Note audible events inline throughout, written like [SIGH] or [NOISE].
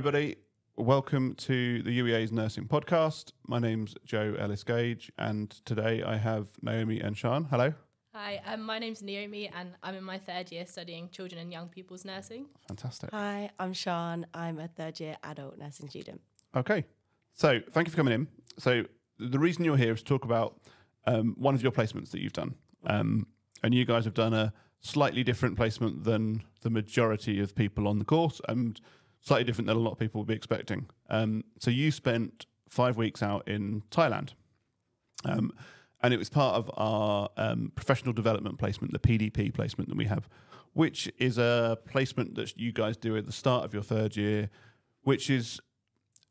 Hi, everybody. Welcome to the UEA's Nursing Podcast. My name's Joe Ellis Gage, and today I have Naomi and Sian. Hello. Hi, um, my name's Naomi, and I'm in my third year studying children and young people's nursing. Fantastic. Hi, I'm Sian. I'm a third year adult nursing student. Okay. So, thank you for coming in. So, the reason you're here is to talk about um, one of your placements that you've done. Um, and you guys have done a slightly different placement than the majority of people on the course and slightly different than a lot of people would be expecting. Um, so, you spent five weeks out in Thailand. Um, and it was part of our um, professional development placement, the PDP placement that we have, which is a placement that you guys do at the start of your third year, which is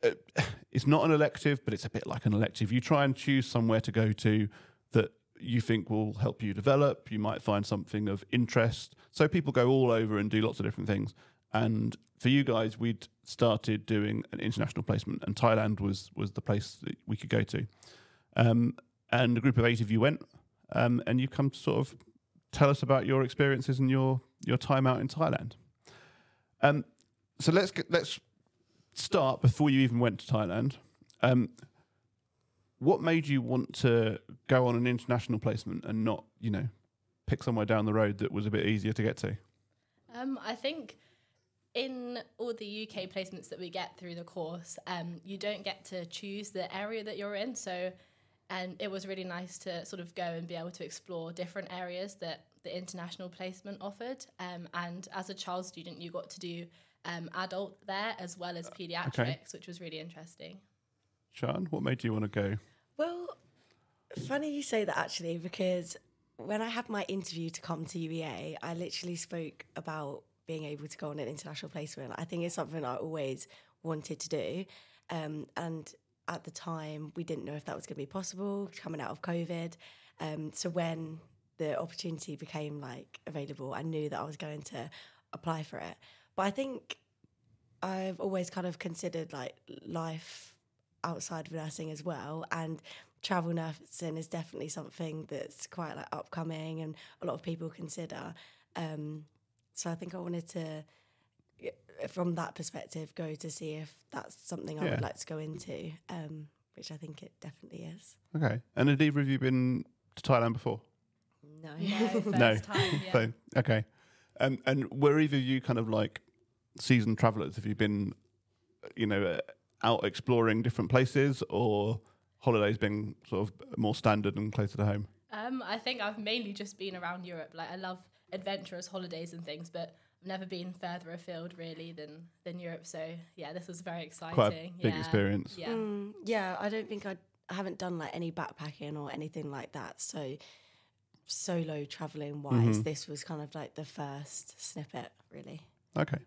uh, [SIGHS] it's not an elective, but it's a bit like an elective. You try and choose somewhere to go to that you think will help you develop. You might find something of interest. So people go all over and do lots of different things. And for you guys, we'd started doing an international placement, and Thailand was was the place that we could go to. Um, and a group of eight of you went, um, and you come to sort of tell us about your experiences and your your time out in Thailand. Um, so let's get, let's start before you even went to Thailand. Um, what made you want to go on an international placement and not, you know, pick somewhere down the road that was a bit easier to get to? Um, I think in all the UK placements that we get through the course, um, you don't get to choose the area that you're in. So, and it was really nice to sort of go and be able to explore different areas that the international placement offered. Um, and as a child student, you got to do um, adult there as well as pediatrics, which was really interesting. Sian, what made you want to go? Well, funny you say that actually, because when I had my interview to come to UEA, I literally spoke about being able to go on an international placement. I think it's something I always wanted to do. Um, and at the time, we didn't know if that was going to be possible coming out of COVID. Um, so when the opportunity became like available, I knew that I was going to apply for it. But I think I've always kind of considered like life outside of nursing as well, and travel nursing is definitely something that's quite like upcoming and a lot of people consider. Um, so I think I wanted to, from that perspective, go to see if that's something I Yeah. would like to go into, um, which I think it definitely is. Okay. And had either of you been to Thailand before? No. No, [LAUGHS] first No. time. Yeah. [LAUGHS] So, okay. Um, and were either of you kind of like seasoned travelers? Have you been, you know, uh, out exploring different places or holidays being sort of more standard and closer to home? Um, I think I've mainly just been around Europe. Like I love adventurous holidays and things, but I've never been further afield really than than Europe. So yeah, this was very exciting. Quite a big yeah. experience. Yeah. Mm, yeah, I don't think I'd, I haven't done like any backpacking or anything like that. So solo traveling wise, Mhm. this was kind of like the first snippet, really. Okay.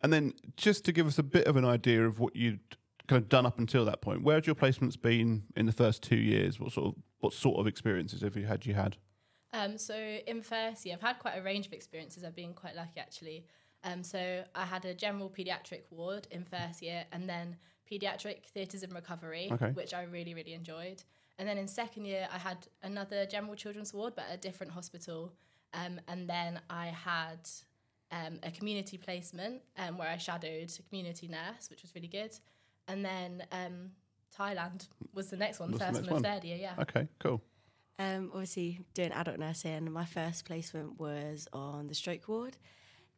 And then just to give us a bit of an idea of what you'd kind of done up until that point, where had your placements been in the first two years? What sort of what sort of experiences have you had you had? Um, so in first year, I've had quite a range of experiences. I've been quite lucky actually. Um, so I had a general paediatric ward in first year, and then paediatric theatres and recovery, Okay. which I really really enjoyed. And then in second year, I had another general children's ward, but at a different hospital. Um, and then I had um, a community placement um, where I shadowed a community nurse, which was really good. And then um, Thailand was the next one, first and third year, yeah. Okay, cool. Um, obviously, doing adult nursing, my first placement was on the stroke ward.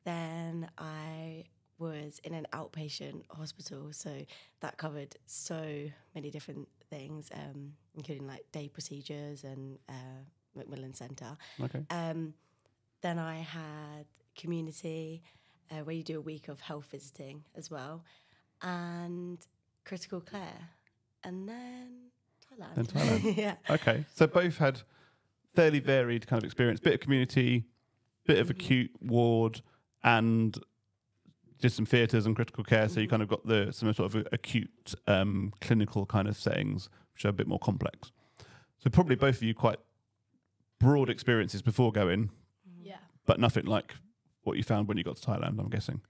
Then I was in an outpatient hospital, so that covered so many different things, um, including like day procedures and uh, Macmillan Centre. Okay. Um, then I had community, uh, where you do a week of health visiting as well, and critical care, and then Thailand. Then [LAUGHS] Thailand. yeah. Okay. So both had fairly varied kind of experience, bit of community, bit of acute ward, and just some theatres and critical care. So you kind of got the some sort of acute um, clinical kind of settings, which are a bit more complex. So probably both of you quite broad experiences before going, Yeah. but nothing like what you found when you got to Thailand. I'm guessing.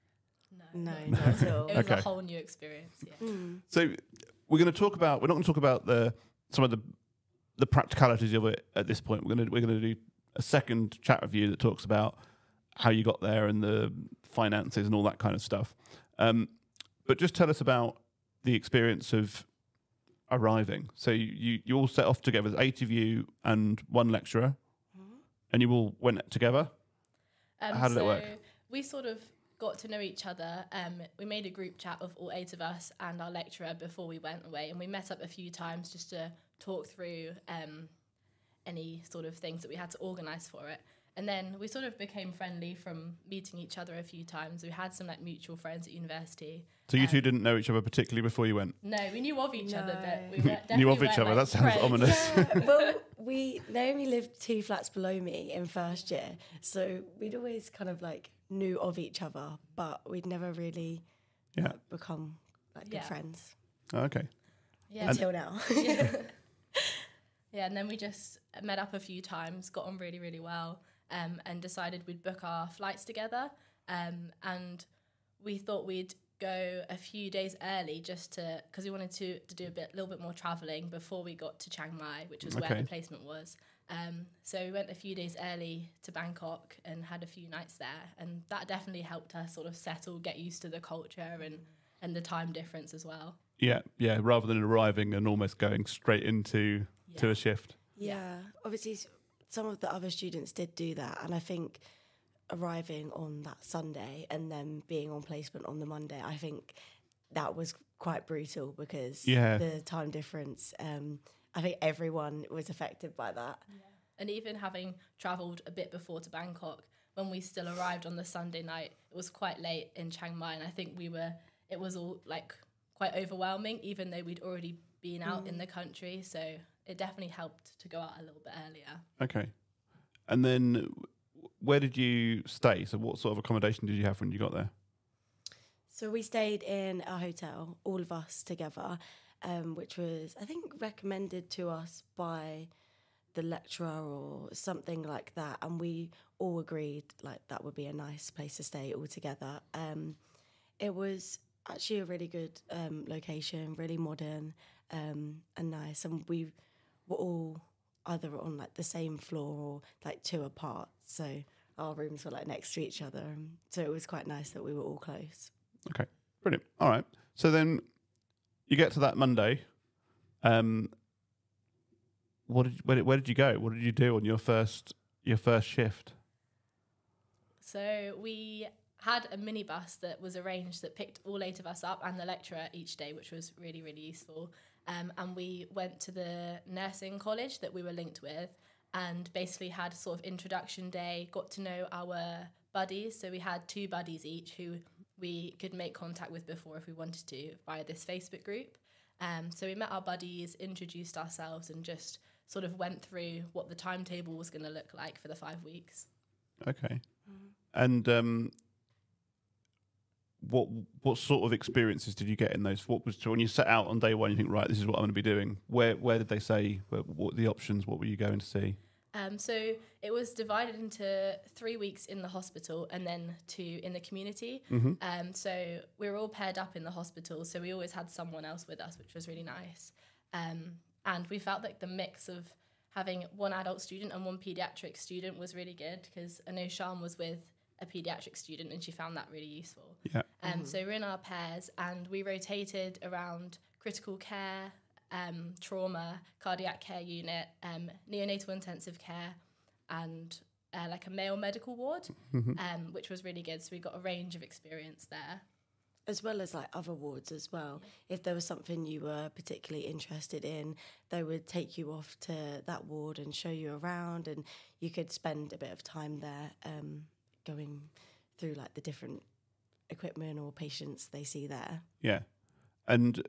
No, no. not at all. It was Okay. a whole new experience. Yeah. Mm. So we're going to talk about. We're not going to talk about the some of the the practicalities of it at this point. We're going to we're to do a second chat review that talks about how you got there and the finances and all that kind of stuff. Um, but just tell us about the experience of arriving. So you, you, you all set off together, there's eight of you and one lecturer, and you all went together. Um, How did it work? We sort of got to know each other. Um, we made a group chat of all eight of us and our lecturer before we went away, and we met up a few times just to talk through um, any sort of things that we had to organise for it. And then we sort of became friendly from meeting each other a few times. We had some like mutual friends at university. So you two didn't know each other particularly before you went. No, we knew of each other, but we weren't definitely [LAUGHS] Knew of each other. like, That sounds friends. ominous. Yeah, [LAUGHS] [LAUGHS] well, we Naomi lived two flats below me in first year, so we'd always kind of like knew of each other, but we'd never really Yeah. like, become like good Yeah. friends Okay. Yeah, until now. [LAUGHS] [LAUGHS] Yeah, and then we just met up a few times, got on really, really well, um, and decided we'd book our flights together. Um, and we thought we'd go a few days early just to because we wanted to, to do a bit, little bit more traveling before we got to Chiang Mai, which was where the placement was. Um, so we went a few days early to Bangkok and had a few nights there, and that definitely helped us sort of settle, get used to the culture and and the time difference as well. Yeah, yeah. Rather than arriving and almost going straight into to a shift. Yeah, obviously, some of the other students did do that, and I think arriving on that Sunday and then being on placement on the Monday, I think that was quite brutal because Yeah. the time difference. Um, I think everyone was affected by that. And even having travelled a bit before to Bangkok, when we still arrived on the Sunday night, it was quite late in Chiang Mai, and I think we were. It was all like quite overwhelming, even though we'd already been out in mm. the country. So it definitely helped to go out a little bit earlier. Okay. And then where did you stay? So what sort of accommodation did you have when you got there? So we stayed in a hotel, all of us together, um, which was, I think, recommended to us by the lecturer or something like that. And we all agreed like that would be a nice place to stay all together. Um, it was actually a really good um, location, really modern um, and nice. And we were all either on like the same floor or like two apart. So our rooms were like next to each other. Um, So it was quite nice that we were all close. Okay. Brilliant. All right. So then you get to that Monday. Um what did where, did- where did you go? What did you do on your first your first shift? So we had a minibus that was arranged that picked all eight of us up and the lecturer each day, which was really, really useful. Um, and we went to the nursing college that we were linked with and basically had sort of introduction day, got to know our buddies. So we had two buddies each who we could make contact with before if we wanted to via this Facebook group. Um, so we met our buddies, introduced ourselves, and just sort of went through what the timetable was going to look like for the five weeks. Okay. And um what what sort of experiences did you get in those? What was when you set out on day one? You think, right, this is what I'm going to be doing. Where where did they say? Where, what the options? What were you going to see? Um, so it was divided into three weeks in the hospital and then two in the community. Um, so we were all paired up in the hospital, so we always had someone else with us, which was really nice. Um, and we felt like the mix of having one adult student and one pediatric student was really good because I know Sian was with a pediatric student and she found that really useful. Yeah. Um, So we're in our pairs and we rotated around critical care, um, trauma, cardiac care unit, um, neonatal intensive care, and uh, like a male medical ward, um, which was really good. So we got a range of experience there. as well as like other wards as well. If there was something you were particularly interested in, they would take you off to that ward and show you around, and you could spend a bit of time there um, going through like the different equipment or patients they see there. Yeah. And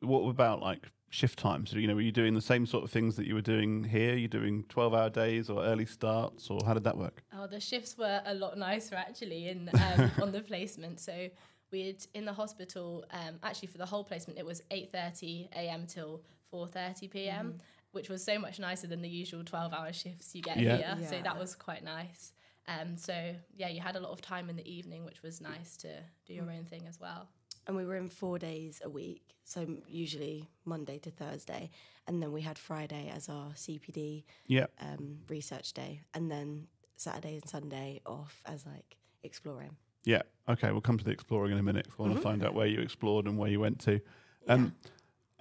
what about like shift times? You know, were you doing the same sort of things that you were doing here? You're doing twelve hour days or early starts, or how did that work? Oh, the shifts were a lot nicer actually in um, [LAUGHS] on the placement. So we'd in the hospital. Um, actually, for the whole placement, it was eight thirty a.m. till four thirty p.m., which was so much nicer than the usual twelve-hour shifts you get Yeah. here. So that was quite nice. Um, so yeah, you had a lot of time in the evening, which was nice to do your own thing as well. And we were in four days a week, so usually Monday to Thursday, and then we had Friday as our CPD Yeah. um, research day, and then Saturday and Sunday off as like exploring. Yeah. Okay. We'll come to the exploring in a minute. I want to find out where you explored and where you went to. Um,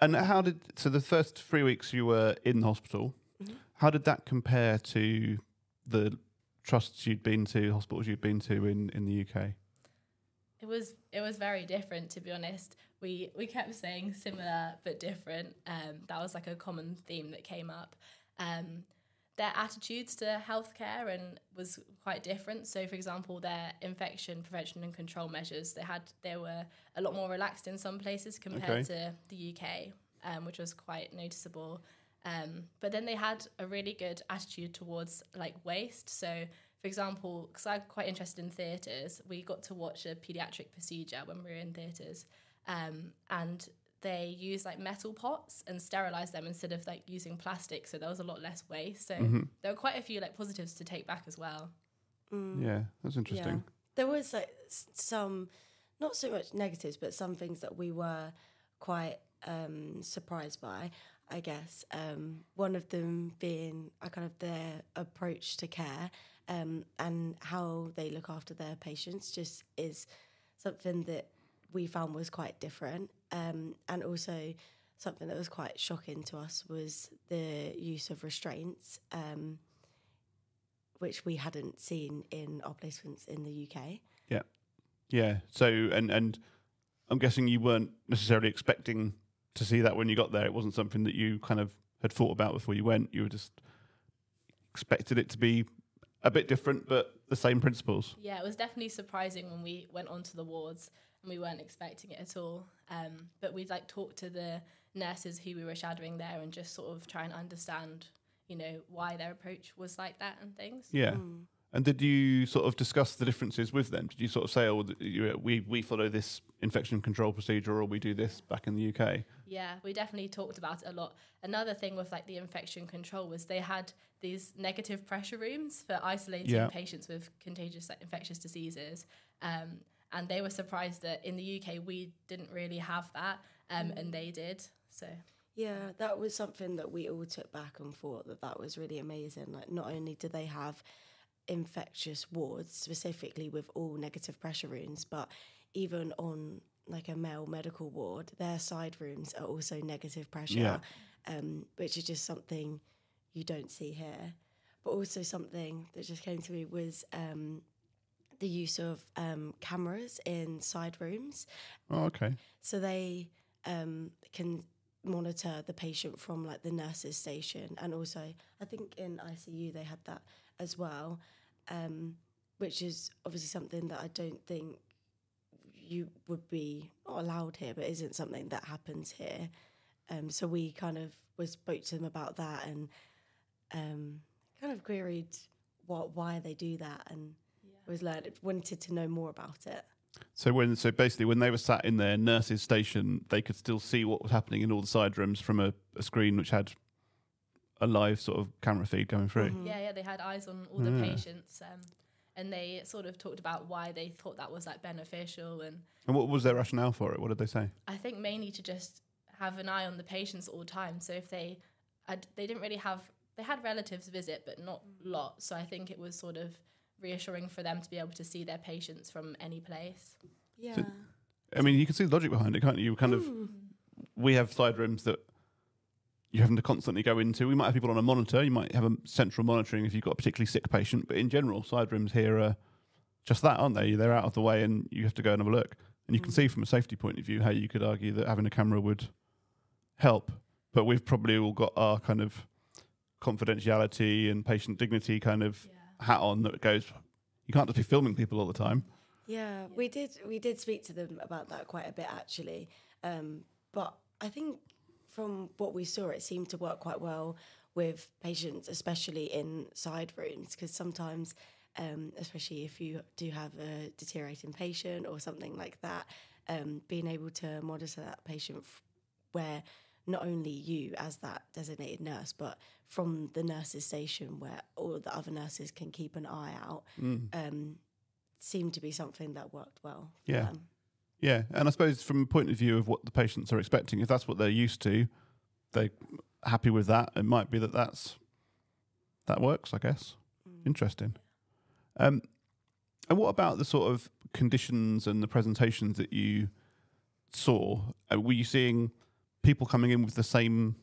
And how did so the first three weeks you were in the hospital? How did that compare to the trusts you'd been to, hospitals you'd been to in, in the UK? It was it was very different to be honest. We we kept saying similar but different. Um, that was like a common theme that came up. Um, their attitudes to healthcare and was quite different. So, for example, their infection prevention and control measures they had they were a lot more relaxed in some places compared to the UK, um, which was quite noticeable. Um, but then they had a really good attitude towards like waste. So, for example, because I'm quite interested in theatres, we got to watch a paediatric procedure when we were in theatres, um, and they use like metal pots and sterilize them instead of like using plastic. So there was a lot less waste. So there were quite a few like positives to take back as well. Yeah, that's interesting. There was like some, not so much negatives, but some things that we were quite um, surprised by. I guess um, one of them being a kind of their approach to care um, and how they look after their patients just is something that we found was quite different. Um, and also something that was quite shocking to us was the use of restraints. Um, which we hadn't seen in our placements in the UK. Yeah. Yeah. So and and I'm guessing you weren't necessarily expecting to see that when you got there. It wasn't something that you kind of had thought about before you went. You were just expected it to be a bit different, but the same principles. Yeah, it was definitely surprising when we went onto the wards and we weren't expecting it at all. Um, but we'd like talk to the nurses who we were shadowing there and just sort of try and understand, you know, why their approach was like that and things. Yeah. And did you sort of discuss the differences with them? Did you sort of say, "Oh, we we follow this infection control procedure, or we do this back in the UK"? Yeah, we definitely talked about it a lot. Another thing with like the infection control was they had these negative pressure rooms for isolating Yeah. patients with contagious like, infectious diseases. Um, and they were surprised that in the UK we didn't really have that, um, and they did. So Yeah, that was something that we all took back and thought that that was really amazing. Like, not only do they have infectious wards specifically with all negative pressure rooms, but even on like a male medical ward, their side rooms are also negative pressure, Yeah. um, which is just something you don't see here. But also something that just came to me was um, the use of um, cameras in side rooms. Oh, okay. So they um, can monitor the patient from like the nurses station, and also I think in ICU they had that as well, um, which is obviously something that I don't think you would be not allowed here, but isn't something that happens here. Um, so we kind of was spoke to them about that and um, kind of queried what why they do that and was learned wanted to know more about it. So when so basically when they were sat in their nurses' station, they could still see what was happening in all the side rooms from a, a screen which had a live sort of camera feed going through. yeah, yeah, they had eyes on all the patients, um, and they sort of talked about why they thought that was like beneficial and And what was their rationale for it? What did they say? I think mainly to just have an eye on the patients all the time. So if they, I'd, they didn't really have, they had relatives visit, but not a lot. So I think it was sort of reassuring for them to be able to see their patients from any place. Yeah. I mean, you can see the logic behind it, can't you? You kind of mm. we have side rooms that you're having to constantly go into. We might have people on a monitor. You might have a central monitoring if you've got a particularly sick patient. But in general, side rooms here are just that, aren't they? They're out of the way, and you have to go and have a look. And you can see from a safety point of view how you could argue that having a camera would help. But we've probably all got our kind of confidentiality and patient dignity kind of hat on that goes. You can't just be filming people all the time. Yeah, we did. We did speak to them about that quite a bit actually. Um, but I think from what we saw, it seemed to work quite well with patients, especially in side rooms, because sometimes, um, especially if you do have a deteriorating patient or something like that, um, being able to monitor that patient f- where not only you as that designated nurse, but from the nurses' station where all the other nurses can keep an eye out, um, seemed to be something that worked well. Yeah. them. Yeah, and I suppose from a point of view of what the patients are expecting, if that's what they're used to, they're happy with that. It might be that that's that works. I guess. Interesting. Um, and what about the sort of conditions and the presentations that you saw, uh, were you seeing people coming in with the same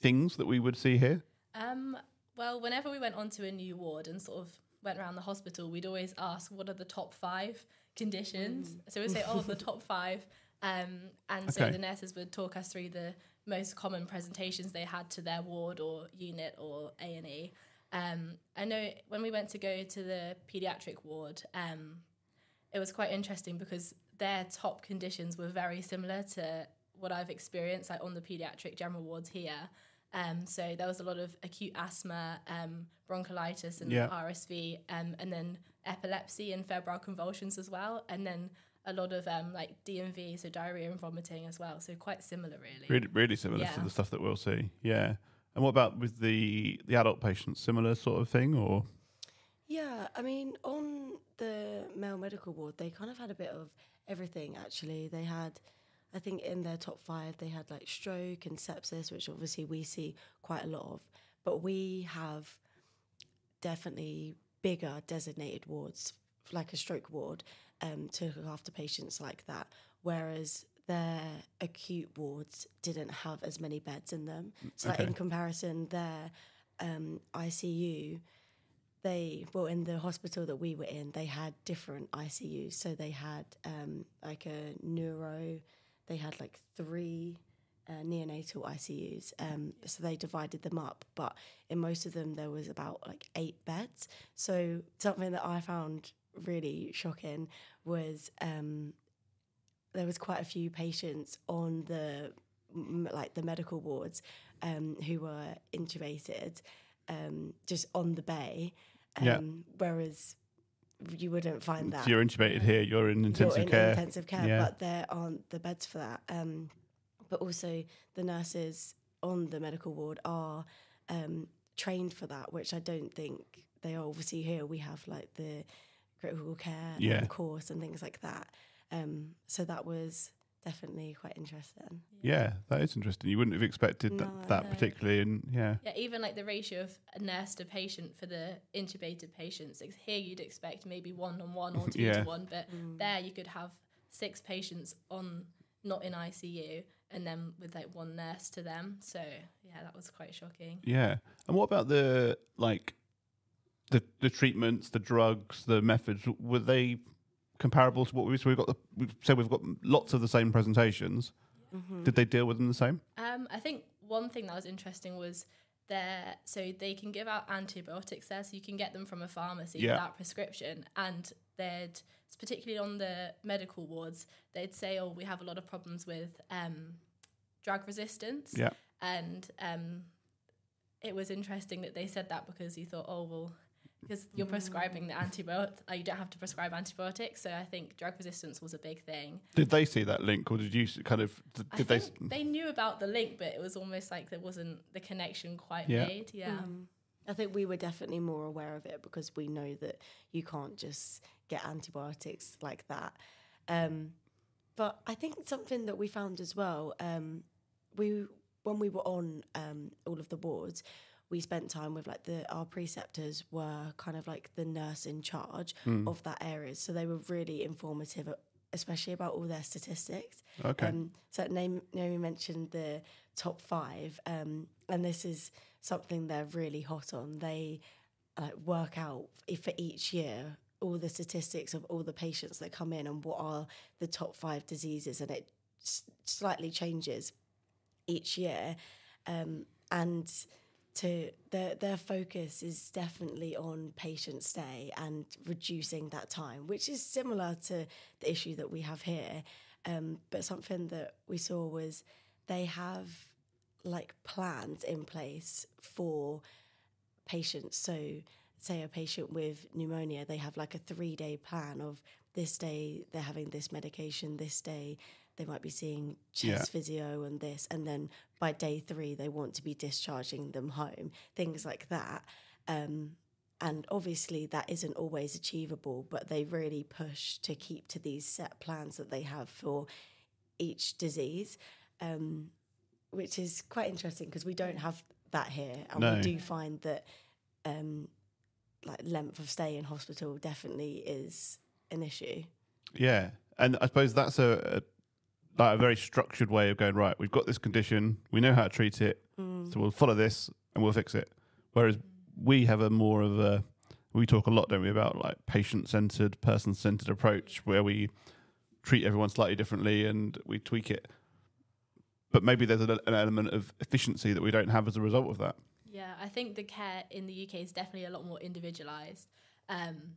things that we would see here? Um, well, whenever we went onto a new ward and sort of went around the hospital, we'd always ask what are the top five conditions. So we'd say, oh, the top five. Um, and so the nurses would talk us through the most common presentations they had to their ward or unit or A and E. Um, I know when we went to go to the paediatric ward, um, it was quite interesting because their top conditions were very similar to what I've experienced like on the paediatric general wards here. Um, so there was a lot of acute asthma, um, bronchiolitis, and Yeah. RSV, um, and then epilepsy and febrile convulsions as well, and then a lot of um, like D&V, so diarrhea and vomiting as well. So quite similar, really. Really, really similar to the stuff that we'll see. Yeah. And what about with the the adult patients? Similar sort of thing, or Yeah, I mean, on the male medical ward, they kind of had a bit of everything. Actually, they had, I think, in their top five, they had like stroke and sepsis, which obviously we see quite a lot of. But we have definitely bigger designated wards, like a stroke ward, um, to look after patients like that. Whereas their acute wards didn't have as many beds in them. So, like in comparison, their um, ICU they well in the hospital that we were in they had different ICUs so they had um, like a neuro they had like three uh, neonatal ICUs um, so they divided them up but in most of them there was about like eight beds so something that I found really shocking was um, there was quite a few patients on the m- like the medical wards um, who were intubated um, just on the bay. Um, Yeah. Whereas you wouldn't find that. you're intubated here, you're in intensive You're in care. intensive care, Yeah. but there aren't the beds for that. Um, but also the nurses on the medical ward are um, trained for that, which I don't think they are. Obviously, here we have like the critical care Yeah. course and things like that. Um, so that was definitely quite interesting. yeah, that is interesting. You wouldn't have expected No. that, that No. particularly, and yeah, Yeah, even like the ratio of a nurse to patient for the intubated patients. Like here, you'd expect maybe one on one or [LAUGHS] two Yeah. to one, but mm. there you could have six patients on not in ICU, and then with like one nurse to them. So yeah, that was quite shocking. yeah. And what about the like the the treatments, the drugs, the methods? Were they comparable to what we so we've got? The, we've said we've got lots of the same presentations. Did they deal with them the same? Um, I think one thing that was interesting was there, so they can give out antibiotics there, so you can get them from a pharmacy Yeah. without prescription, and they'd particularly on the medical wards, they'd say, "Oh, we have a lot of problems with um, drug resistance," Yeah. and um, it was interesting that they said that because you thought, "Oh, well." Because you're prescribing the antibiotic, uh, you don't have to prescribe antibiotics. So I think drug resistance was a big thing. Did they see that link, or did you kind of did I they? think they knew about the link, but it was almost like there wasn't the connection quite Yeah. made. Yeah. I think we were definitely more aware of it because we know that you can't just get antibiotics like that. Um, but I think something that we found as well, um, we when we were on um, all of the wards, we spent time with like the our preceptors were kind of like the nurse in charge of that area, so they were really informative, especially about all their statistics. Okay. Um, so Naomi, Naomi mentioned the top five, um, and this is something they're really hot on. They uh, work out if for each year all the statistics of all the patients that come in and what are the top five diseases, and it s- slightly changes each year. Um, and to their their focus is definitely on patient stay and reducing that time, which is similar to the issue that we have here. Um, but something that we saw was they have like plans in place for patients. So, say a patient with pneumonia, they have like a three day plan of this day they're having this medication, this day they might be seeing chest physio and this, and then by day three they want to be discharging them home, things like that. Um, and obviously that isn't always achievable, but they really push to keep to these set plans that they have for each disease, um, which is quite interesting because we don't have that here, and No. we do find that um, like length of stay in hospital definitely is an issue. Yeah, and I suppose that's a like a very structured way of going. Right, we've got this condition, we know how to treat it, so we'll follow this and we'll fix it. Whereas we have a more of a we talk a lot, don't we, about like patient centered, person centered approach where we treat everyone slightly differently and we tweak it. But maybe there's an an element of efficiency that we don't have as a result of that. Yeah, I think the care in the UK is definitely a lot more individualized. Um,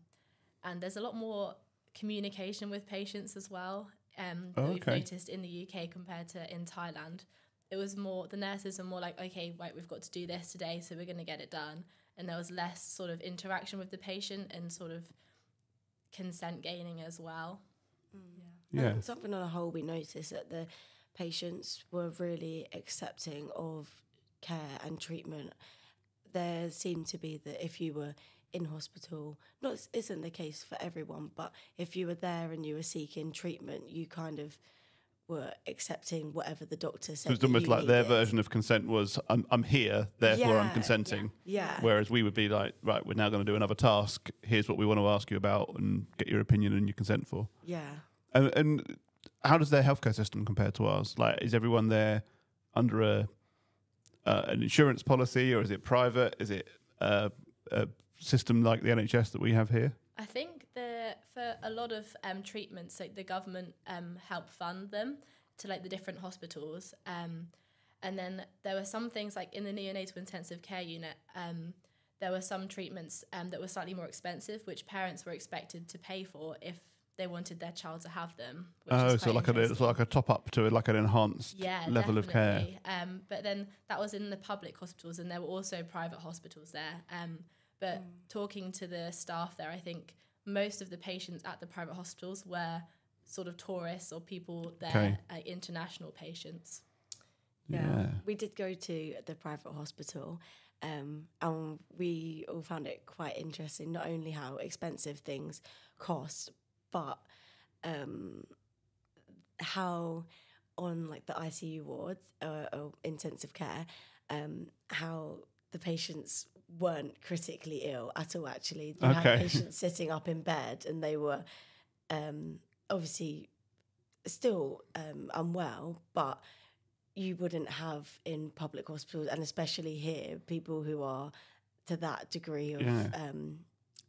and there's a lot more communication with patients as well um, that Oh, we've noticed in the UK compared to in Thailand. It was more, the nurses are more like, okay, right, we've got to do this today, so we're going to get it done. And there was less sort of interaction with the patient and sort of consent gaining as well. And Yeah. something on a whole, we noticed that the patients were really accepting of care and treatment. There seemed to be that if you were in hospital, not this isn't the case for everyone, but if you were there and you were seeking treatment, you kind of were accepting whatever the doctor said. It's that almost like their version of consent was I'm, I'm here, therefore Yeah, I'm consenting. Yeah. Whereas we would be like, right, we're now going to do another task. Here's what we want to ask you about and get your opinion and your consent for. Yeah. And, and how does their healthcare system compare to ours? Like, is everyone there under a uh, an insurance policy, or is it private? Is it uh, a system like the NHS that we have here? I think the for a lot of um, treatments, like the government um, help fund them to like the different hospitals, um, and then there were some things like in the neonatal intensive care unit. Um, there were some treatments um, that were slightly more expensive, which parents were expected to pay for if they wanted their child to have them. Which Oh, so like a, it's like a top up to like an enhanced yeah, level of care. Um, but then that was in the public hospitals, and there were also private hospitals there. Um, but talking to the staff there, I think most of the patients at the private hospitals were sort of tourists or people there, Okay. uh, international patients. Yeah. We did go to the private hospital, um, and we all found it quite interesting. Not only how expensive things cost, but um, how on like the ICU wards uh, or intensive care, um, how the patients weren't critically ill at all. Actually, you had patients [LAUGHS] sitting up in bed, and they were um, obviously still um, unwell, but you wouldn't have in public hospitals, and especially here, people who are to that degree of Yeah. um,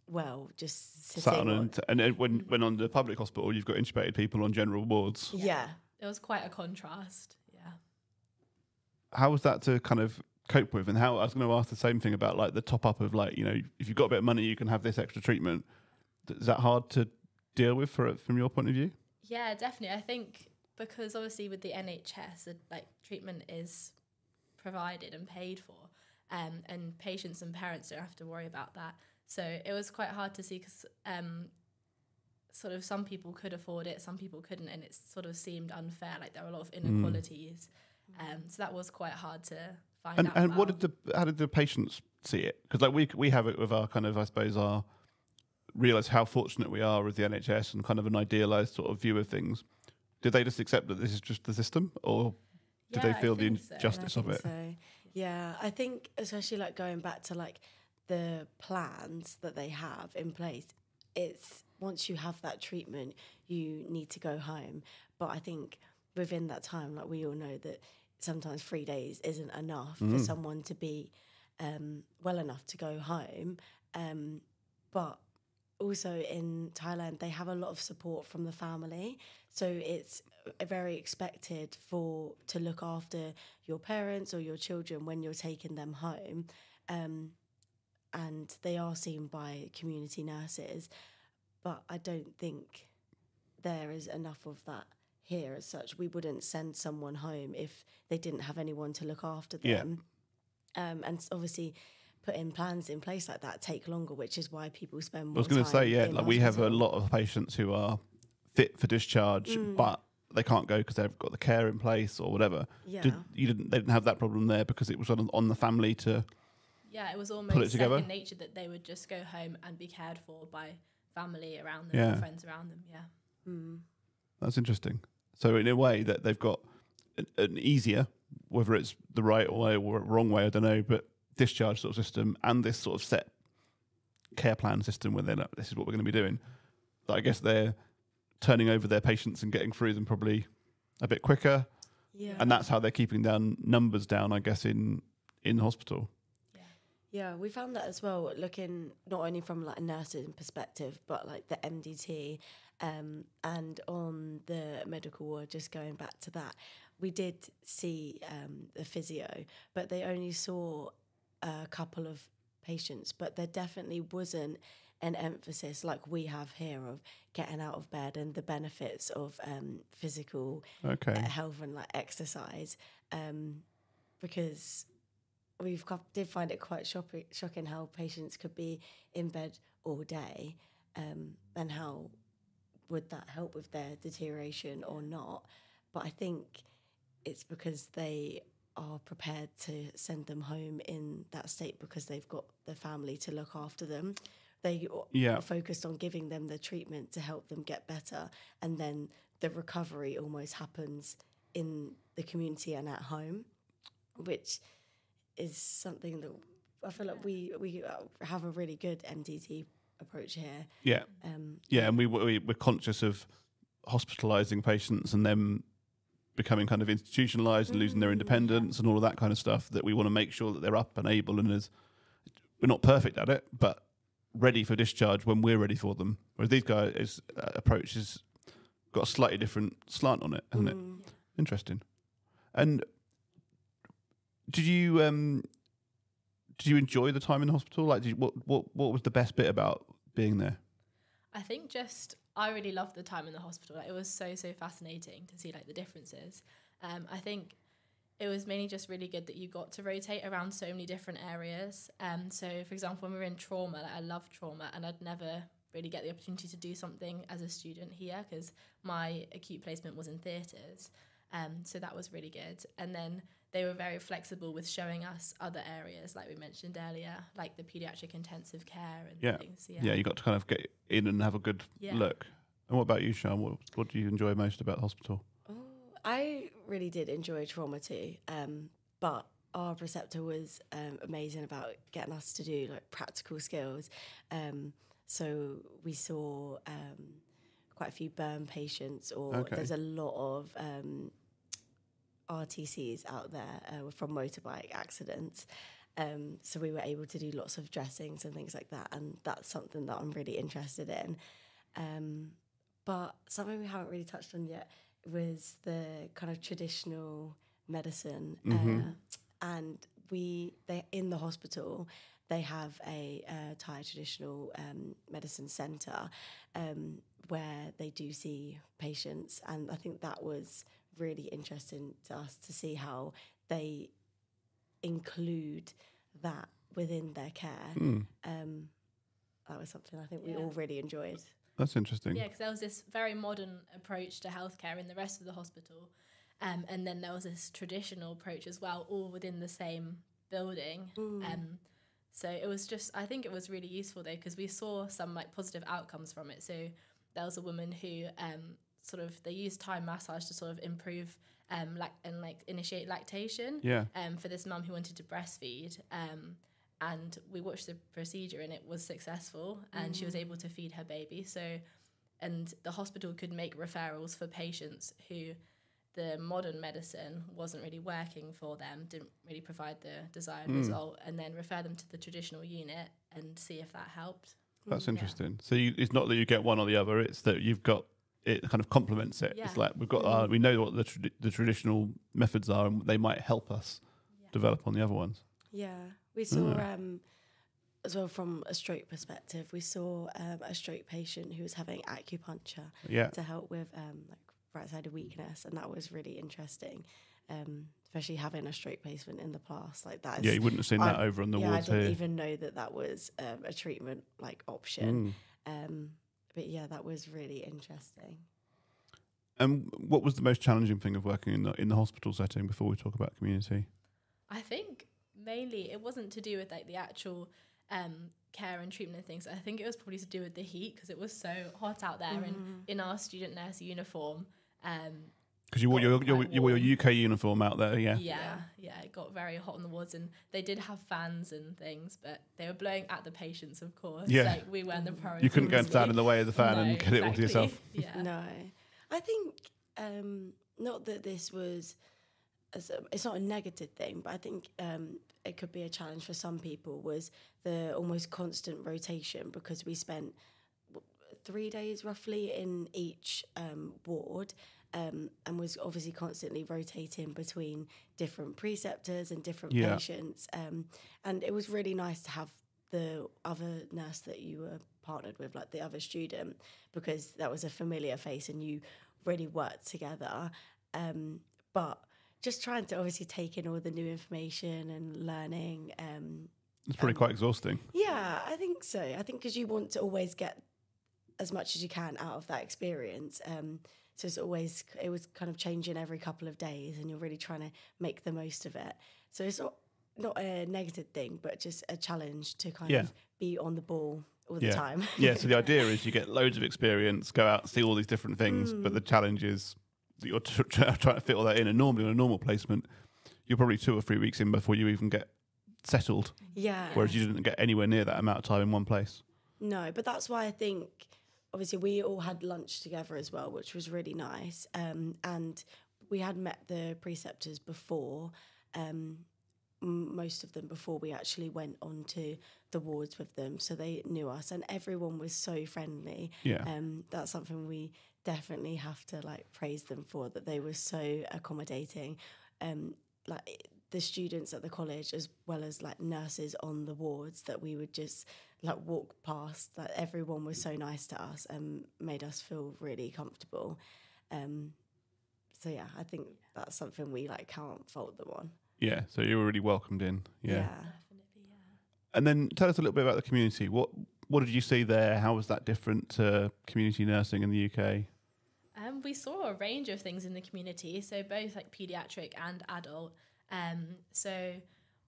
well, just Sat sitting. on on- and, and then when when on the public hospital, you've got intubated people on general wards. yeah, It was quite a contrast. Yeah. how was that to kind of cope with and how i was going to ask the same thing about like the top up of like you know if you've got a bit of money you can have this extra treatment is that hard to deal with for from your point of view Yeah, definitely. I think because obviously with the NHS, like treatment is provided and paid for, um, and patients and parents don't have to worry about that. So it was quite hard to see because um, sort of some people could afford it, some people couldn't, and it sort of seemed unfair. Like there were a lot of inequalities. Um, so that was quite hard to find and out. and what did the how did the patients see it because like we we have it with our kind of i suppose our realize how fortunate we are with the nhs and kind of an idealized sort of view of things did they just accept that this is just the system or did Yeah, they feel the think so. injustice of it So yeah, I think especially like going back to like the plans that they have in place, it's once you have that treatment, you need to go home. But I think within that time, like we all know that sometimes three days isn't enough for someone to be um, well enough to go home. Um, but also in Thailand, they have a lot of support from the family, so it's very expected for to look after your parents or your children when you're taking them home, um, and they are seen by community nurses. But I don't think there is enough of that here as such. We wouldn't send someone home if they didn't have anyone to look after Yeah. them. Um, and obviously, putting plans in place like that take longer, which is why people spend more I was going to say, yeah, like we have a lot of patients who are fit for discharge, Mm. but they can't go because they've got the care in place or whatever. Yeah. Did, you didn't, they didn't have that problem there because it was on, on the family to. Yeah, it was it almost together? second nature that they would just go home and be cared for by family around them, Yeah. friends around them. Yeah. Mm. That's interesting. So in a way that they've got an, an easier, whether it's the right way or wrong way, I don't know, but discharge sort of system and this sort of set care plan system where they're like, this is what we're going to be doing. that I guess they're turning over their patients and getting through them probably a bit quicker, Yeah. and that's how they're keeping down numbers down. I guess in in hospital. Yeah, we found that as well, looking not only from like a nursing perspective, but like the MDT, um, and on the medical ward. Just going back to that, we did see um, the physio, but they only saw a couple of patients. But there definitely wasn't an emphasis like we have here of getting out of bed and the benefits of um, physical Okay. uh, health and like exercise um, because we've got, did find it quite shocking, shocking how patients could be in bed all day um, and how would that help with their deterioration or not but i think it's because they are prepared to send them home in that state because they've got the family to look after them they Yeah. are focused on giving them the treatment to help them get better and then the recovery almost happens in the community and at home which is something that I feel like we we uh, have a really good MDT approach here. Yeah. Um, Yeah, and we, we we're conscious of hospitalising patients and them becoming kind of institutionalized and losing their independence and all of that kind of stuff. That we want to make sure that they're up and able and as we're not perfect at it, but ready for discharge when we're ready for them. Whereas these guys' uh, approach has got a slightly different slant on it, hasn't it? mm, Interesting. And did you um did you enjoy the time in the hospital? Like, did you, what what what was the best bit about being there? I think just I really loved the time in the hospital. It was so so fascinating to see like the differences. Um, I think it was mainly just really good that you got to rotate around so many different areas. Um, so for example, when we were in trauma, like, I love trauma, and I'd never really get the opportunity to do something as a student here because my acute placement was in theatres. Um, so that was really good. And then they were very flexible with showing us other areas, like we mentioned earlier, like the pediatric intensive care and Yeah. things. Yeah. you got to kind of get in and have a good Yeah. look. And what about you, Sian? What what do you enjoy most about the hospital? oh, I really did enjoy trauma too, um, but our preceptor was um, amazing about getting us to do like practical skills. Um, so we saw um, quite a few burn patients, or Okay. there's a lot of um, RTCs out there uh, from motorbike accidents. Um, so we were able to do lots of dressings and things like that, and that's something that I'm really interested in. Um, but something we haven't really touched on yet was the kind of traditional medicine, uh, and we they in the hospital they have a uh, Thai traditional um, medicine centre um, where they do see patients, and I think that was really interesting to us to see how they include that within their care. Hmm, Um, that was something I think we Yeah. all really enjoyed. that's interesting. Yeah, because there was this very modern approach to healthcare in the rest of the hospital. Um, and then there was this traditional approach as well, all within the same building. Um, so it was just, I think it was really useful though, because we saw some like positive outcomes from it. So there was a woman who um, sort of, they used Thai massage to sort of improve um, lac- and like initiate lactation Yeah. um, for this mum who wanted to breastfeed. Um, and we watched the procedure and it was successful and she was able to feed her baby. So, and the hospital could make referrals for patients who the modern medicine wasn't really working for them, didn't really provide the desired result, and then refer them to the traditional unit and see if that helped. That's Yeah. interesting. So you, it's not that you get one or the other; it's that you've got it kind of complements it. It's like we've got our, we know what the trad- the traditional methods are, and they might help us develop on the other ones. Yeah, we saw um, as well from a stroke perspective. We saw um, a stroke patient who was having acupuncture Yeah, to help with um, like right-sided weakness, and that was really interesting. Um, especially having a stroke placement in the past, like that. Is, yeah, you wouldn't have seen that over on the yeah, I didn't here. even know that that was um, a treatment like option. Mm. Um, but yeah, that was really interesting. And what was the most challenging thing of working in the in the hospital setting before we talk about community? I think mainly it wasn't to do with like the actual um, care and treatment and things. I think it was probably to do with the heat because it was so hot out there, and in our student nurse uniform, um, Because you wore your, your, you wore your. UK uniform out there, yeah. Yeah, yeah, it got very hot on the wards, and they did have fans and things, but they were blowing at the patients, of course. Yeah. like we weren't the priority. You couldn't go and stand in the way of the fan No, and get it all to yourself. [LAUGHS] Yeah, No, I think um, not that this was. A, it's not a negative thing, but I think um, it could be a challenge for some people. Was the almost constant rotation because we spent three days roughly in each um, ward. Um, and was obviously constantly rotating between different preceptors and different Yeah. patients. Um, and it was really nice to have the other nurse that you were partnered with, like the other student, because that was a familiar face and you really worked together. Um, but just trying to obviously take in all the new information and learning. Um, It's probably quite exhausting. yeah, I think so. I think because you want to always get as much as you can out of that experience. Um, so it's always it was kind of changing every couple of days, and you're really trying to make the most of it. So it's not not a negative thing, but just a challenge to kind Yeah. of be on the ball all Yeah. the time. yeah, so the [LAUGHS] idea is you get loads of experience, go out, see all these different things, but the hmm. challenge is that you're tr- [LAUGHS] trying to fit all that in. And normally on a normal placement, you're probably two or three weeks in before you even get settled, yeah. whereas you didn't get anywhere near that amount of time in one place. No, but that's why I think obviously we all had lunch together as well, which was really nice. Um, and we had met the preceptors before, um, m- most of them before we actually went onto the wards with them, so they knew us, and everyone was so friendly. Yeah. Um, that's something we definitely have to like praise them for that they were so accommodating. Um, like the students at the college as well as like nurses on the wards that we would just like walk past like everyone was so nice to us and made us feel really comfortable um so yeah i think that's something we like can't fault them on Yeah, so you were really welcomed in. Yeah. definitely. Yeah. And then tell us a little bit about the community. What what did you see there? How was that different to community nursing in the UK? Um, we saw a range of things in the community, so both like pediatric and adult. Um, so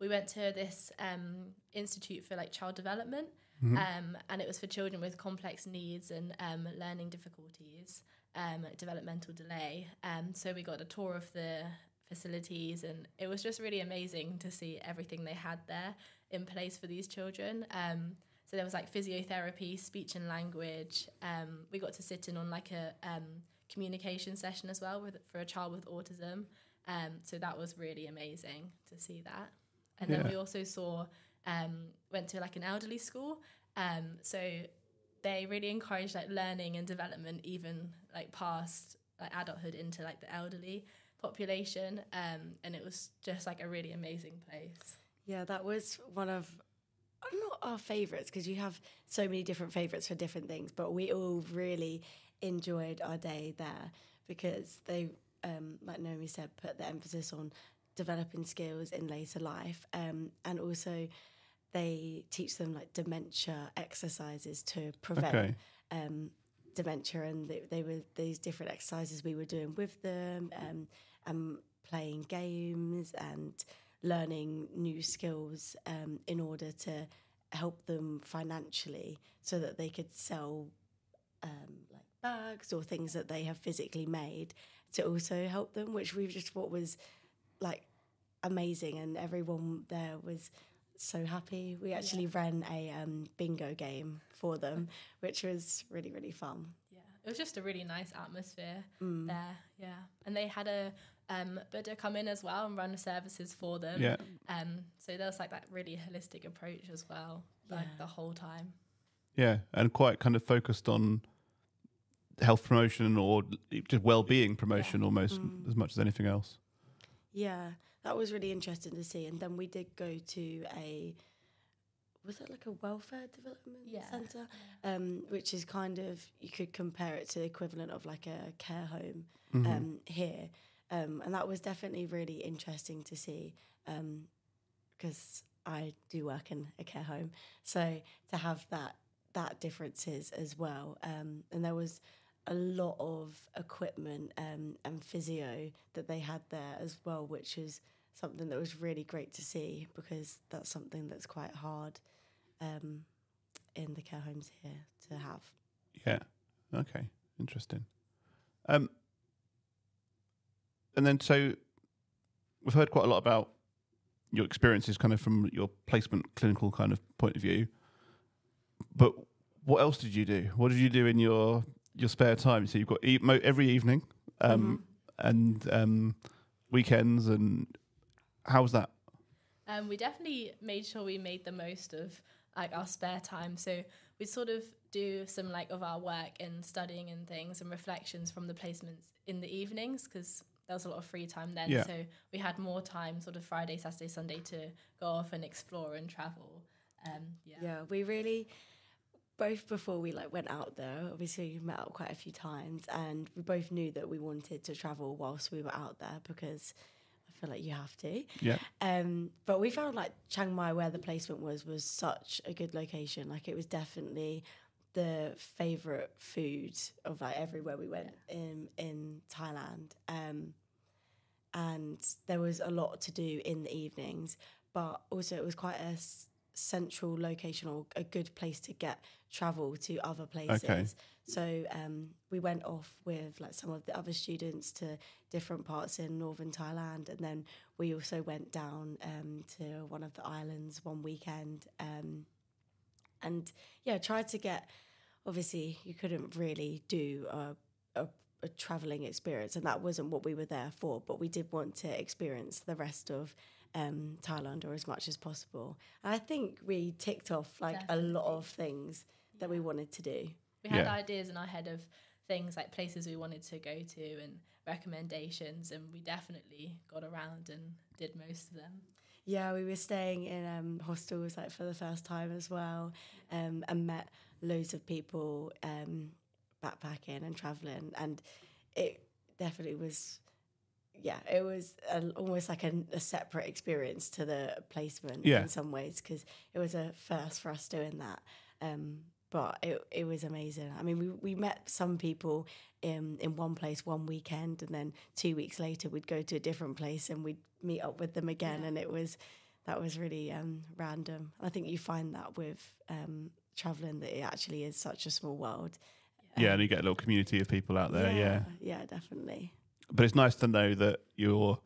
we went to this um, institute for like child development, um, and it was for children with complex needs and um, learning difficulties, um, developmental delay. Um, so we got a tour of the facilities, and it was just really amazing to see everything they had there in place for these children. Um, so there was like physiotherapy, speech and language. Um, we got to sit in on like a um, communication session as well with for a child with autism. Um, so that was really amazing to see that. And then we also saw um, went to like an elderly school. Um, so they really encouraged like learning and development even like past like adulthood into like the elderly population. Um, and it was just like a really amazing place. yeah that was one of not our favorites because you have so many different favorites for different things but we all really enjoyed our day there because they um, like naomi said put the emphasis on developing skills in later life um, and also they teach them like dementia exercises to prevent Okay. um, dementia and they, they were these different exercises we were doing with them um, and playing games and learning new skills um, in order to help them financially so that they could sell um, like bags or things that they have physically made to also help them which we just thought was like amazing and everyone there was so happy we actually ran a um, bingo game for them [LAUGHS] which was really really fun Yeah, it was just a really nice atmosphere Mm. there. Yeah, and they had a um, Buddha come in as well and run services for them. Yeah. Um, so there was like that really holistic approach as well, like Yeah. the whole time. Yeah, and quite kind of focused on health promotion or just well-being promotion almost Mm. as much as anything else. Yeah, that was really interesting to see. And then we did go to a was it like a welfare development Yeah. center, um, which is kind of you could compare it to the equivalent of like a care home Mm-hmm. um, here, um, and that was definitely really interesting to see because I do work in a care home, so to have that that differences as well, um, and there was a lot of equipment um, and physio that they had there as well, which is something that was really great to see because that's something that's quite hard um, in the care homes here to have. Yeah. Okay. Interesting. Um, and then so we've heard quite a lot about your experiences, kind of from your placement clinical kind of point of view. But what else did you do? What did you do in your your spare time? So you've got e- mo- every evening um, and um, weekends, and how's that? Um, we definitely made sure we made the most of like our spare time. So we sort of do some like of our work and studying and things and reflections from the placements in the evenings because there was a lot of free time then. Yeah. So we had more time, sort of Friday, Saturday, Sunday, to go off and explore and travel. Um, yeah. Yeah, we really both before we like went out there. Obviously, we met up quite a few times, and we both knew that we wanted to travel whilst we were out there because I feel like you have to. Yeah, Um, but we found like Chiang Mai, where the placement was, was such a good location. Like it was definitely the favorite food of like everywhere we went in in Thailand. Um, and there was a lot to do in the evenings, but also it was quite a s- central location or a good place to get travel to other places. So um, we went off with like some of the other students to different parts in northern Thailand, and then we also went down um, to one of the islands one weekend, um, and yeah, tried to get. Obviously, you couldn't really do a, a, a traveling experience, and that wasn't what we were there for. But we did want to experience the rest of um, Thailand or as much as possible. And I think we ticked off like a lot of things that we wanted to do. We had Yeah. ideas in our head of things like places we wanted to go to and recommendations, and we definitely got around and did most of them. Yeah, we were staying in um, hostels like for the first time as well, um, and met loads of people um, backpacking and traveling, and it definitely was. Yeah, it was a, almost like a, a separate experience to the placement Yeah. in some ways because it was a first for us doing that. Um, but it it was amazing. I mean, we we met some people in in one place one weekend, and then two weeks later we'd go to a different place and we'd meet up with them again, Yeah. and it was that was really um, random. I think you find that with um, traveling that it actually is such a small world. yeah, and you get a little community of people out there. yeah. yeah, definitely. But it's nice to know that you're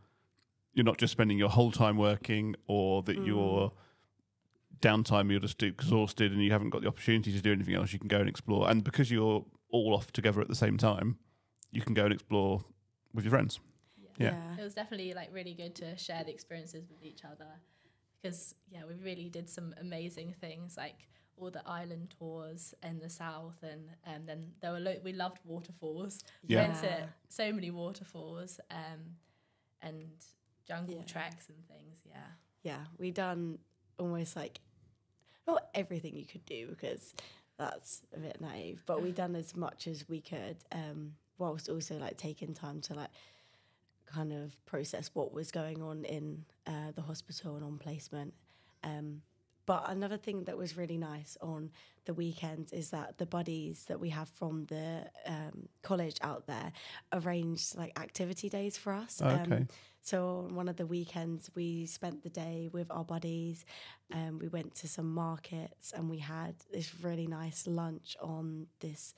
you're not just spending your whole time working or that Mm. your downtime you're just exhausted and you haven't got the opportunity to do anything else you can go and explore and because you're all off together at the same time you can go and explore with your friends Yeah. It was definitely like really good to share the experiences with each other because yeah, we really did some amazing things like all the island tours in the south and um, then there were lo- we loved waterfalls. Yeah. went to so many waterfalls um, and jungle Yeah. treks and things. Yeah. yeah, we done almost like not everything you could do because that's a bit naive, but we done as much as we could, um, whilst also like taking time to like kind of process what was going on in uh, the hospital and on placement. Um, but another thing that was really nice on the weekends is that the buddies that we have from the um, college out there arranged like activity days for us. Um, Okay. so on one of the weekends, we spent the day with our buddies. Um, we went to some markets and we had this really nice lunch on this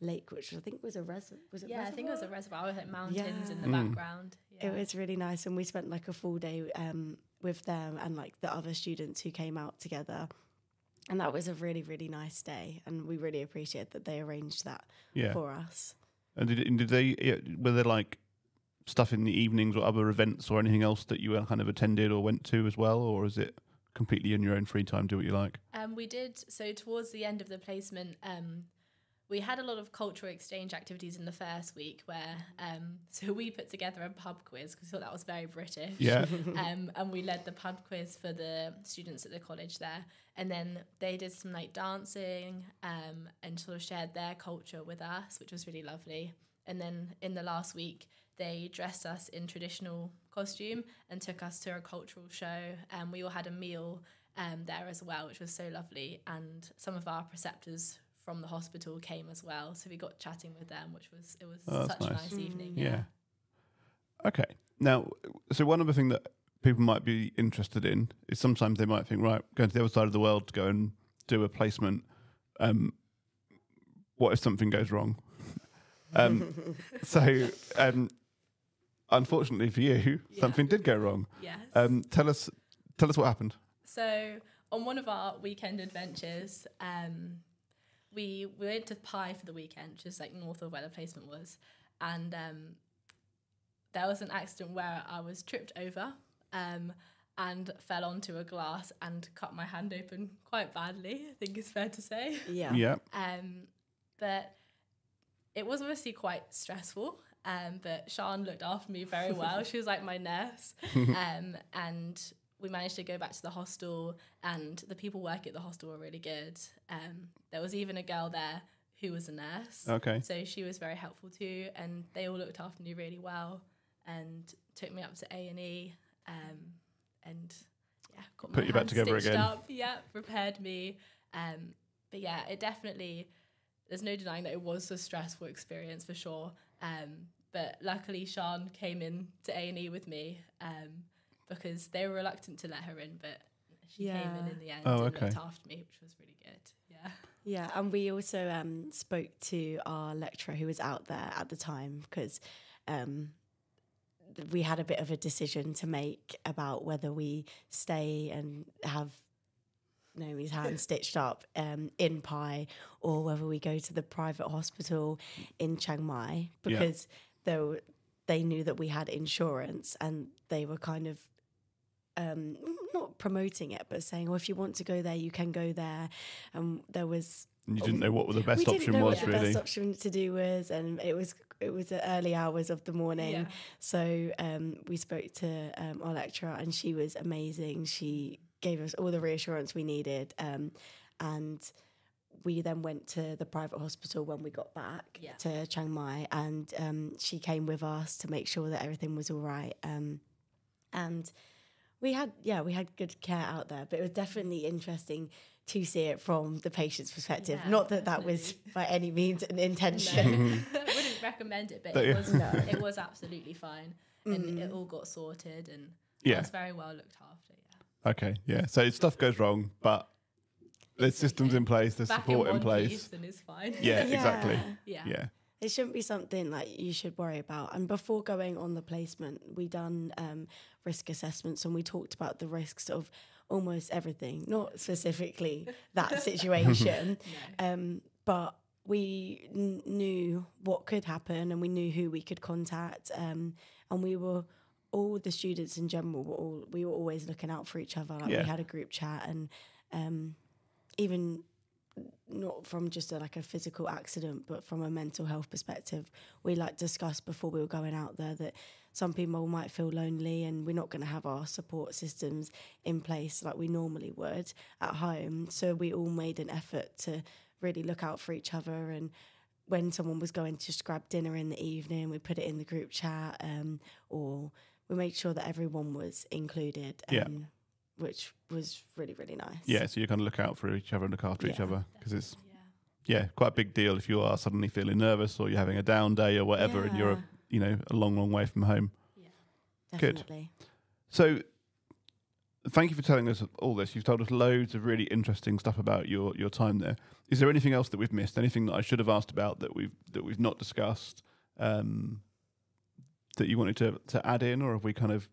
lake, which I think was a res- was it Yeah, I think it was a reservoir? reservoir with like mountains in the Mm. background. Yeah. It was really nice, and we spent like a full day um, with them and like the other students who came out together. And that was a really, really nice day, and we really appreciate that they arranged that yeah for us. and did, and did they were there like stuff in the evenings or other events or anything else that you uh, kind of attended or went to as well or is it completely in your own free time do what you like Um, we did so towards the end of the placement. Um, we had a lot of cultural exchange activities in the first week, where um, [LAUGHS] so we put together a pub quiz because we thought that was very British. yeah [LAUGHS] um, and we led the pub quiz for the students at the college there, and then they did some like dancing um, and sort of shared their culture with us, which was really lovely. And then in the last week, they dressed us in traditional costume and took us to a cultural show, and we all had a meal um, there as well, which was so lovely. And some of our preceptors from the hospital came as well, so we got chatting with them, which was it was Oh, that's such a nice. nice evening. Yeah. Yeah. Okay. Now, so one other thing that people might be interested in is sometimes they might think, right, going to the other side of the world to go and do a placement. Um, what if something goes wrong? [LAUGHS] um, so, um, unfortunately for you, Yeah. something did go wrong. Yes. Um, tell us, tell us what happened. So on one of our weekend adventures, um, we we went to Pai for the weekend, which is like north of where the placement was, and um, there was an accident where I was tripped over um, and fell onto a glass and cut my hand open quite badly. I think it's fair to say. Yeah. Yeah. Um, but it was obviously quite stressful. Um, but Sian looked after me very well. she was like my nurse. [LAUGHS] Um, and we managed to go back to the hostel, and the people work at the hostel were really good. Um, there was even a girl there who was a nurse. Okay. So she was very helpful too, and they all looked after me really well and took me up to A and E, um, and yeah, got Put you back together again. Up, yeah, prepared me. Um, but yeah, it definitely. There's no denying that it was a stressful experience for sure. Um, but luckily, Sian came in to A and E with me um, because they were reluctant to let her in, but she came in in the end Oh, and okay. looked after me, which was really good. Yeah. Yeah, and we also um, spoke to our lecturer who was out there at the time because um, we had a bit of a decision to make about whether we stay and have Naomi's hand [LAUGHS] stitched up um, in Pai or whether we go to the private hospital in Chiang Mai Yeah. because they, were, they knew that we had insurance and they were kind of um, not promoting it, but saying, "Well, if you want to go there, you can go there." And there was And you didn't know what the best we didn't option know was what the really. best option to do was, and it was it was the early hours of the morning. Yeah. So um, we spoke to um, our lecturer, and she was amazing. She gave us all the reassurance we needed, um, and we then went to the private hospital when we got back Yeah. to Chiang Mai, and um, she came with us to make sure that everything was all right. Um, and we had, yeah, we had good care out there, but it was definitely mm. interesting to see it from the patient's perspective. Yeah, Not that that was by any means an No, intention. [LAUGHS] [LAUGHS] I wouldn't recommend it, but But it yeah. was No. it was absolutely fine, and it mm. all got sorted, and Yeah. I was very well looked after. Yeah, Okay. Yeah. So stuff goes wrong, but there's It's systems okay. in place, there's back support in in place. piece, and it's fine. Yeah, [LAUGHS] exactly. yeah, Yeah. It shouldn't be something like you should worry about. And before going on the placement, we done um, risk assessments and we talked about the risks of almost everything, not specifically that [LAUGHS] situation, um, but we n- knew what could happen and we knew who we could contact. Um, and we were all the students in general were all we were always looking out for each other. Like Yeah. we had a group chat and um, even not from just a, like a physical accident, but from a mental health perspective. We like discussed before we were going out there that some people might feel lonely, and we're not going to have our support systems in place like we normally would at home. So we all made an effort to really look out for each other and. When someone was going to just grab dinner in the evening, we put it in the group chat, um, or we made sure that everyone was included, um, Yeah. Which was really really nice. Yeah. So you kind of look out for each other and look after each other because it's yeah. yeah quite a big deal if you are suddenly feeling nervous or you're having a down day or whatever, and you're a, you know a long long way from home. Good. definitely. So, thank you for telling us all this. You've told us loads of really interesting stuff about your your time there. Is there anything else that we've missed? Anything that I should have asked about that we've that we've not discussed? Um, that you wanted to to add in, or have we kind of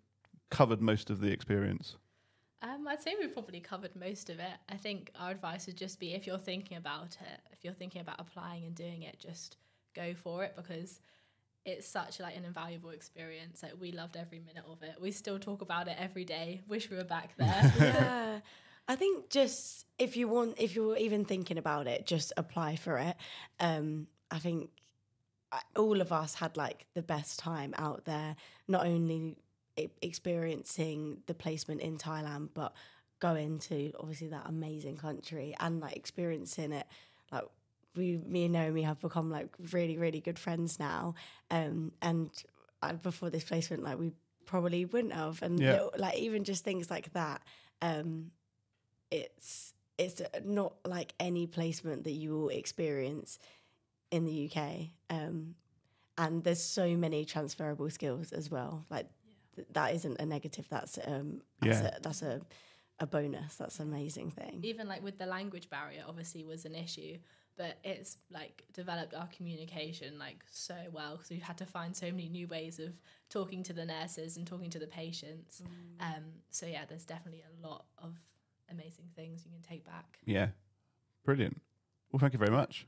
covered most of the experience? Um, I'd say we've probably covered most of it. I think our advice would just be if you're thinking about it, if you're thinking about applying and doing it, just go for it because it's such like an invaluable experience. Like we loved every minute of it. We still talk about it every day. Wish we were back there. [LAUGHS] yeah. [LAUGHS] I think just if you want, if you're even thinking about it, just apply for it. Um, I think all of us had like the best time out there, not only experiencing the placement in Thailand, but going to obviously that amazing country and like experiencing it. Like we, me and Naomi have become like really, really good friends now. Um, and uh, before this placement, like we probably wouldn't have. And Yeah. little- like even just things like that um, it's it's not like any placement that you will experience in the UK. Um, and there's so many transferable skills as well. Like th- that isn't a negative. That's um that's Yeah. a, that's a a bonus. That's an amazing thing. Even like with the language barrier, obviously was an issue, but it's like developed our communication like so well because we've had to find so many new ways of talking to the nurses and talking to the patients. Um, so yeah, there's definitely a lot of amazing things you can take back. Yeah, brilliant. Well, thank you very much.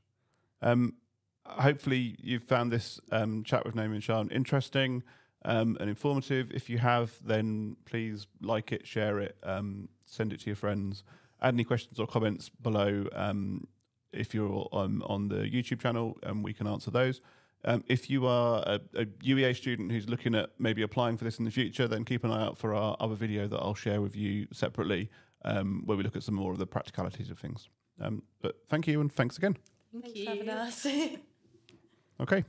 Um, hopefully, you've found this um, chat with Naomi and Sian interesting um, and informative. If you have, then please like it, share it, um, send it to your friends. Add any questions or comments below. Um, if you're on, on the YouTube channel, um, we can answer those. Um, if you are a, a UEA student who's looking at maybe applying for this in the future, then keep an eye out for our other video that I'll share with you separately, um, where we look at some more of the practicalities of things. Um, but thank you and thanks again. Thank Thanks you. for having us. Okay,